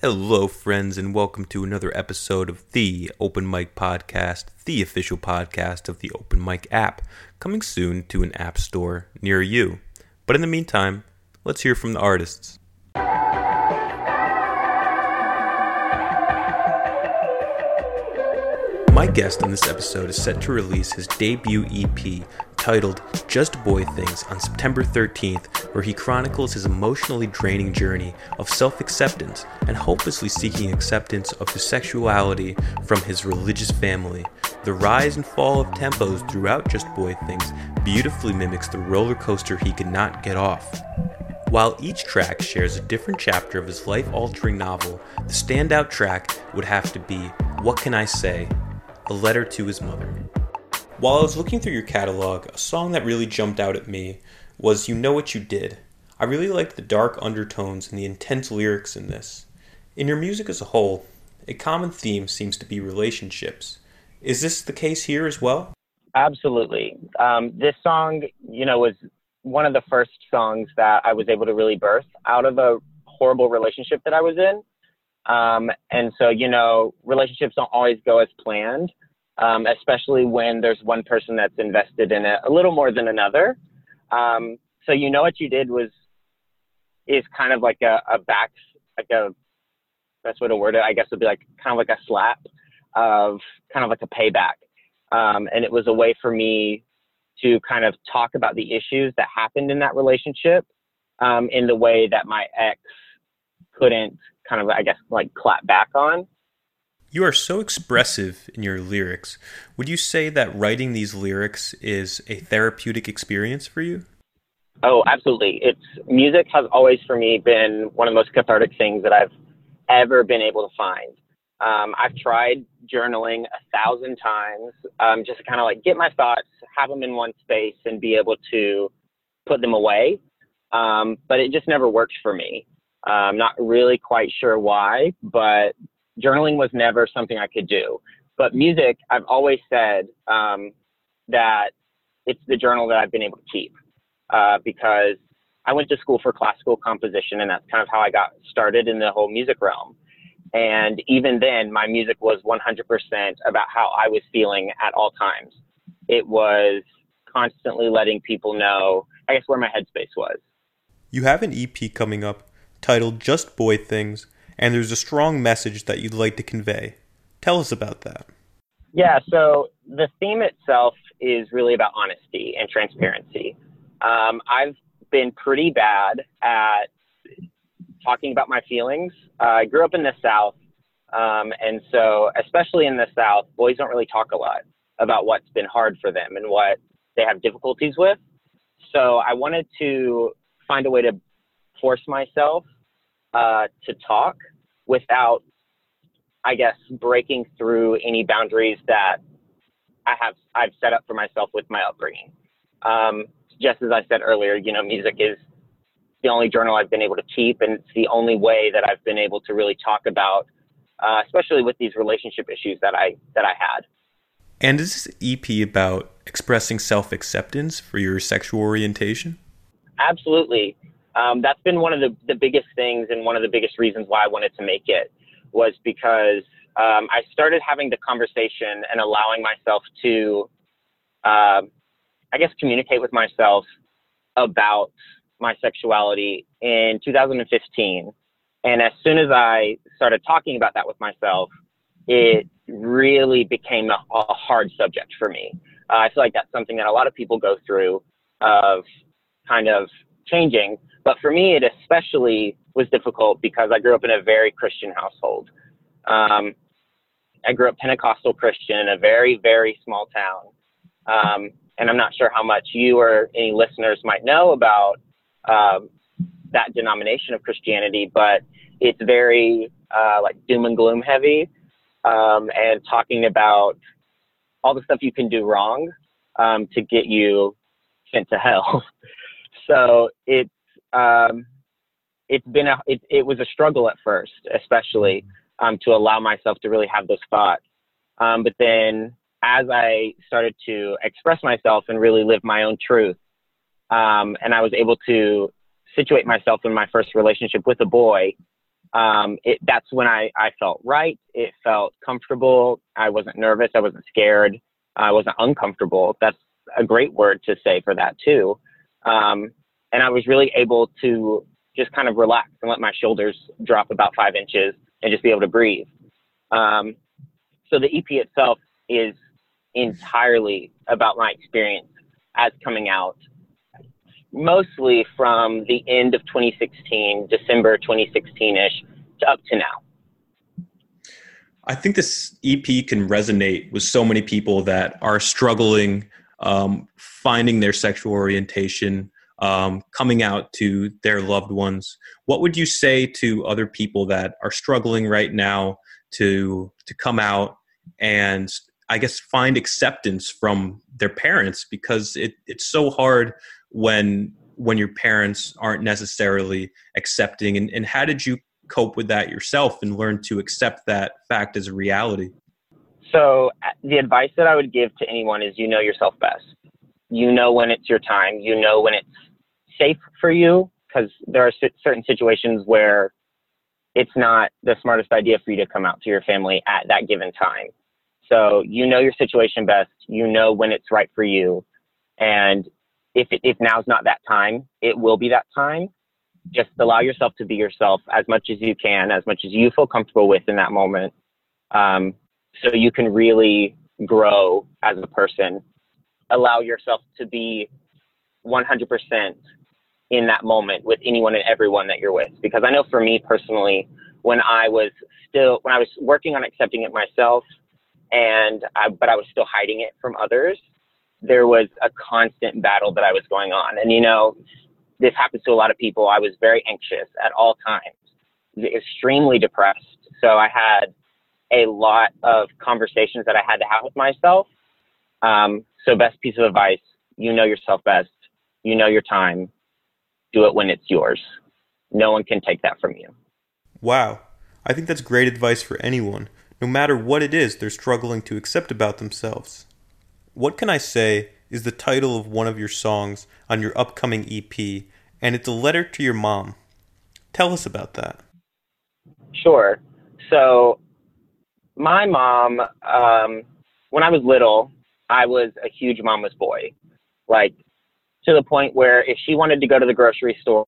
Hello, friends, and welcome to another episode of the Open Mic Podcast, the official podcast of the Open Mic app, coming soon to an app store near you. But in the meantime, let's hear from the artists. My guest on this episode is set to release his debut EP titled Just Boy Things on September 13th, where he chronicles his emotionally draining journey of self acceptance and hopelessly seeking acceptance of his sexuality from his religious family. The rise and fall of tempos throughout Just Boy Things beautifully mimics the roller coaster he could not get off. While each track shares a different chapter of his life altering novel, the standout track would have to be What Can I Say? A Letter to His Mother. While I was looking through your catalog, a song that really jumped out at me was You Know What You Did. I really liked the dark undertones and the intense lyrics in this. In your music as a whole, a common theme seems to be relationships. Is this the case here as well? Absolutely. Um, this song, you know, was one of the first songs that I was able to really birth out of a horrible relationship that I was in. Um, and so, you know, relationships don't always go as planned, um, especially when there's one person that's invested in it a little more than another. Um, so, you know, what you did was, is kind of like a, a back, like a, that's what a word, it I guess would be like kind of like a slap of kind of like a payback. Um, and it was a way for me to kind of talk about the issues that happened in that relationship um, in the way that my ex couldn't kind of, I guess, like clap back on. You are so expressive in your lyrics. Would you say that writing these lyrics is a therapeutic experience for you? Oh, absolutely. It's music has always for me been one of the most cathartic things that I've ever been able to find. Um, I've tried journaling a thousand times, um, just to kind of like get my thoughts, have them in one space, and be able to put them away. Um, but it just never worked for me. I'm not really quite sure why, but journaling was never something I could do. But music, I've always said um, that it's the journal that I've been able to keep uh, because I went to school for classical composition, and that's kind of how I got started in the whole music realm. And even then, my music was 100% about how I was feeling at all times. It was constantly letting people know, I guess, where my headspace was. You have an EP coming up titled Just Boy Things, and there's a strong message that you'd like to convey. Tell us about that. Yeah, so the theme itself is really about honesty and transparency. Um, I've been pretty bad at talking about my feelings. Uh, I grew up in the South, um, and so especially in the South, boys don't really talk a lot about what's been hard for them and what they have difficulties with. So I wanted to find a way to force myself uh, to talk without, I guess, breaking through any boundaries that I have I've set up for myself with my upbringing. Um, just as I said earlier, you know, music is the only journal I've been able to keep, and it's the only way that I've been able to really talk about, uh, especially with these relationship issues that I that I had. And is this EP about expressing self acceptance for your sexual orientation? Absolutely um, that's been one of the, the biggest things and one of the biggest reasons why I wanted to make it was because um, I started having the conversation and allowing myself to, uh, I guess, communicate with myself about my sexuality in 2015. And as soon as I started talking about that with myself, it really became a, a hard subject for me. Uh, I feel like that's something that a lot of people go through of kind of changing. But for me, it especially was difficult because I grew up in a very Christian household. Um, I grew up Pentecostal Christian in a very, very small town. Um, and I'm not sure how much you or any listeners might know about um, that denomination of Christianity, but it's very uh, like doom and gloom heavy um, and talking about all the stuff you can do wrong um, to get you sent to hell. so it's um, it's been a it, it was a struggle at first, especially um, to allow myself to really have those thoughts. Um, but then as I started to express myself and really live my own truth, um, and I was able to situate myself in my first relationship with a boy, um, it, that's when I, I felt right. It felt comfortable. I wasn't nervous. I wasn't scared. I wasn't uncomfortable. That's a great word to say for that too. Um, and I was really able to just kind of relax and let my shoulders drop about five inches and just be able to breathe. Um, so the EP itself is entirely about my experience as coming out, mostly from the end of 2016, December 2016 ish, to up to now. I think this EP can resonate with so many people that are struggling um, finding their sexual orientation, um, coming out to their loved ones. What would you say to other people that are struggling right now to to come out and I guess find acceptance from their parents? Because it, it's so hard when when your parents aren't necessarily accepting. And, and how did you cope with that yourself and learn to accept that fact as a reality? So the advice that i would give to anyone is you know yourself best. You know when it's your time. You know when it's safe for you because there are certain situations where it's not the smartest idea for you to come out to your family at that given time so you know your situation best. You know when it's right for you. And if, it, if now's not that time, it will be that time. Just allow yourself to be yourself as much as you can, as much as you feel comfortable with in that moment. Um, so you can really grow as a person. Allow yourself to be 100% in that moment with anyone and everyone that you're with. Because I know for me personally, when I was still, when I was working on accepting it myself, and I, but I was still hiding it from others. There was a constant battle that I was going on, and you know, this happens to a lot of people. I was very anxious at all times, extremely depressed. So I had a lot of conversations that I had to have with myself. Um, so, best piece of advice: you know yourself best. You know your time. Do it when it's yours. No one can take that from you. Wow. I think that's great advice for anyone no matter what it is they're struggling to accept about themselves. What Can I Say is the title of one of your songs on your upcoming EP, and it's a letter to your mom. Tell us about that. Sure. So, my mom, um, when I was little, I was a huge mama's boy. Like, to the point where if she wanted to go to the grocery store,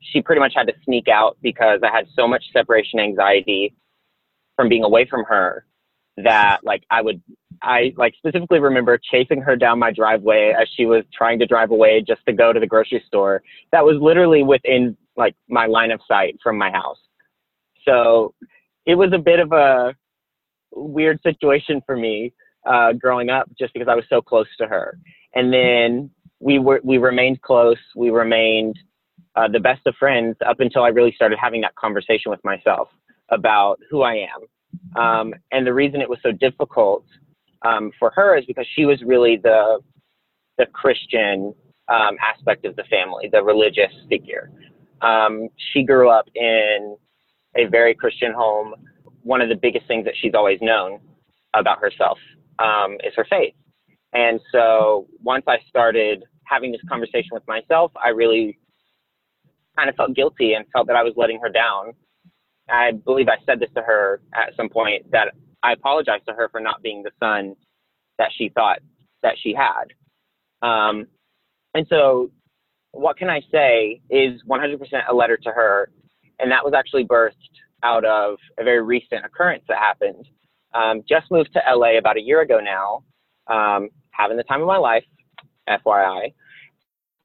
she pretty much had to sneak out because I had so much separation anxiety from being away from her that like I would I like specifically remember chasing her down my driveway as she was trying to drive away just to go to the grocery store. That was literally within like my line of sight from my house. So it was a bit of a weird situation for me uh, growing up just because I was so close to her. And then we were we remained close. We remained uh, the best of friends up until I really started having that conversation with myself about who I am. Um, and the reason it was so difficult um, for her is because she was really the the Christian um, aspect of the family, the religious figure. Um, she grew up in a very Christian home. One of the biggest things that she's always known about herself um, is her faith. And so once I started having this conversation with myself, I really kind of felt guilty and felt that I was letting her down I believe I said this to her at some point that I apologized to her for not being the son that she thought that she had. Um, and so, what can I say is 100% a letter to her. And that was actually birthed out of a very recent occurrence that happened. Um, just moved to LA about a year ago now, um, having the time of my life, FYI.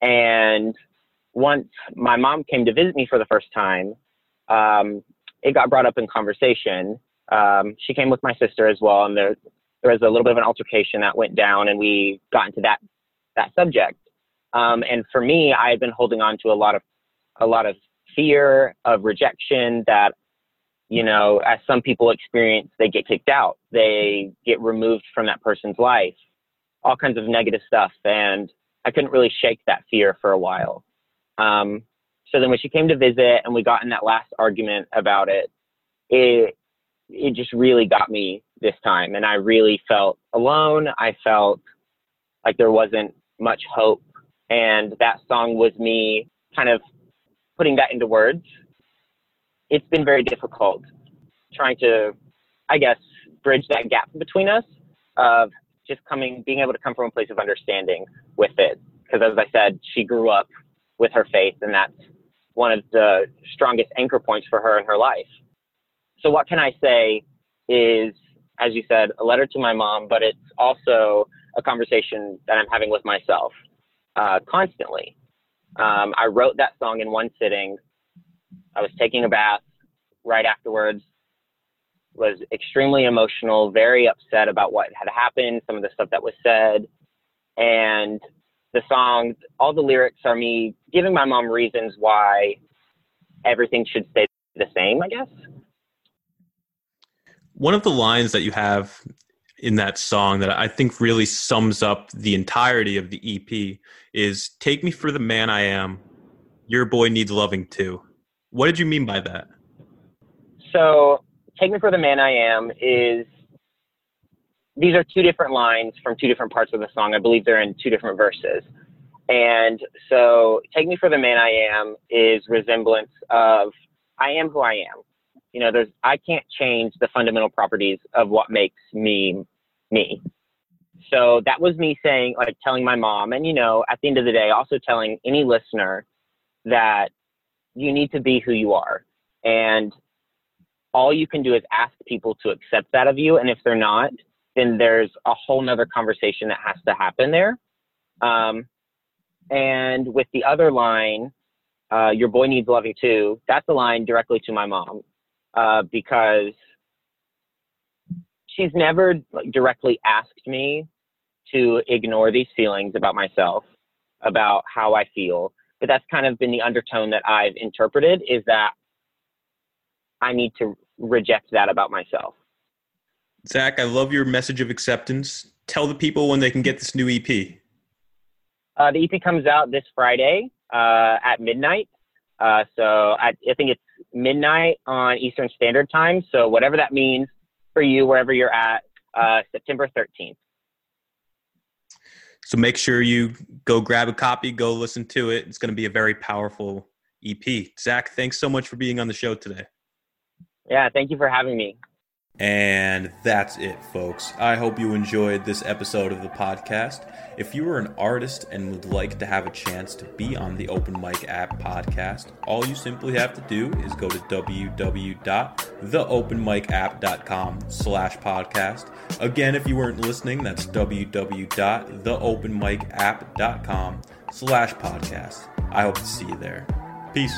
And once my mom came to visit me for the first time, um, it got brought up in conversation. Um, she came with my sister as well, and there there was a little bit of an altercation that went down, and we got into that that subject. Um, and for me, I had been holding on to a lot of a lot of fear of rejection that you know, as some people experience, they get kicked out, they get removed from that person's life, all kinds of negative stuff, and I couldn't really shake that fear for a while. Um, so then when she came to visit and we got in that last argument about it, it it just really got me this time and I really felt alone. I felt like there wasn't much hope and that song was me kind of putting that into words it's been very difficult trying to, I guess, bridge that gap between us of just coming, being able to come from a place of understanding with it. Because as I said, she grew up with her faith, and that's one of the strongest anchor points for her in her life. So, what can I say is, as you said, a letter to my mom, but it's also a conversation that I'm having with myself uh, constantly. Um, I wrote that song in one sitting. I was taking a bath right afterwards, was extremely emotional, very upset about what had happened, some of the stuff that was said. And the song, all the lyrics are me giving my mom reasons why everything should stay the same, I guess. One of the lines that you have in that song that I think really sums up the entirety of the EP is Take Me for the Man I Am. Your boy needs loving too. What did you mean by that? So, Take Me for the Man I Am is these are two different lines from two different parts of the song. I believe they're in two different verses. And so, Take Me for the Man I Am is resemblance of I am who I am. You know, there's I can't change the fundamental properties of what makes me me. So that was me saying, like, telling my mom, and you know, at the end of the day, also telling any listener that you need to be who you are, and all you can do is ask people to accept that of you, and if they're not, then there's a whole nother conversation that has to happen there. Um, and with the other line, uh, your boy needs loving too. That's a line directly to my mom uh, because she's never directly asked me to ignore these feelings about myself, about how I feel. But that's kind of been the undertone that I've interpreted is that I need to reject that about myself. Zach, I love your message of acceptance. Tell the people when they can get this new EP. Uh, the EP comes out this Friday uh, at midnight. Uh, so I, I think it's midnight on Eastern Standard Time. So whatever that means for you, wherever you're at, uh, September 13th. So make sure you go grab a copy, go listen to it. It's going to be a very powerful EP. Zach, thanks so much for being on the show today. Yeah, thank you for having me. And that's it, folks. I hope you enjoyed this episode of the podcast. If you are an artist and would like to have a chance to be on the Open Mic App podcast, all you simply have to do is go to www.theopenmicapp.com slash podcast. Again, if you weren't listening, that's www.theopenmicapp.com slash podcast. I hope to see you there. Peace.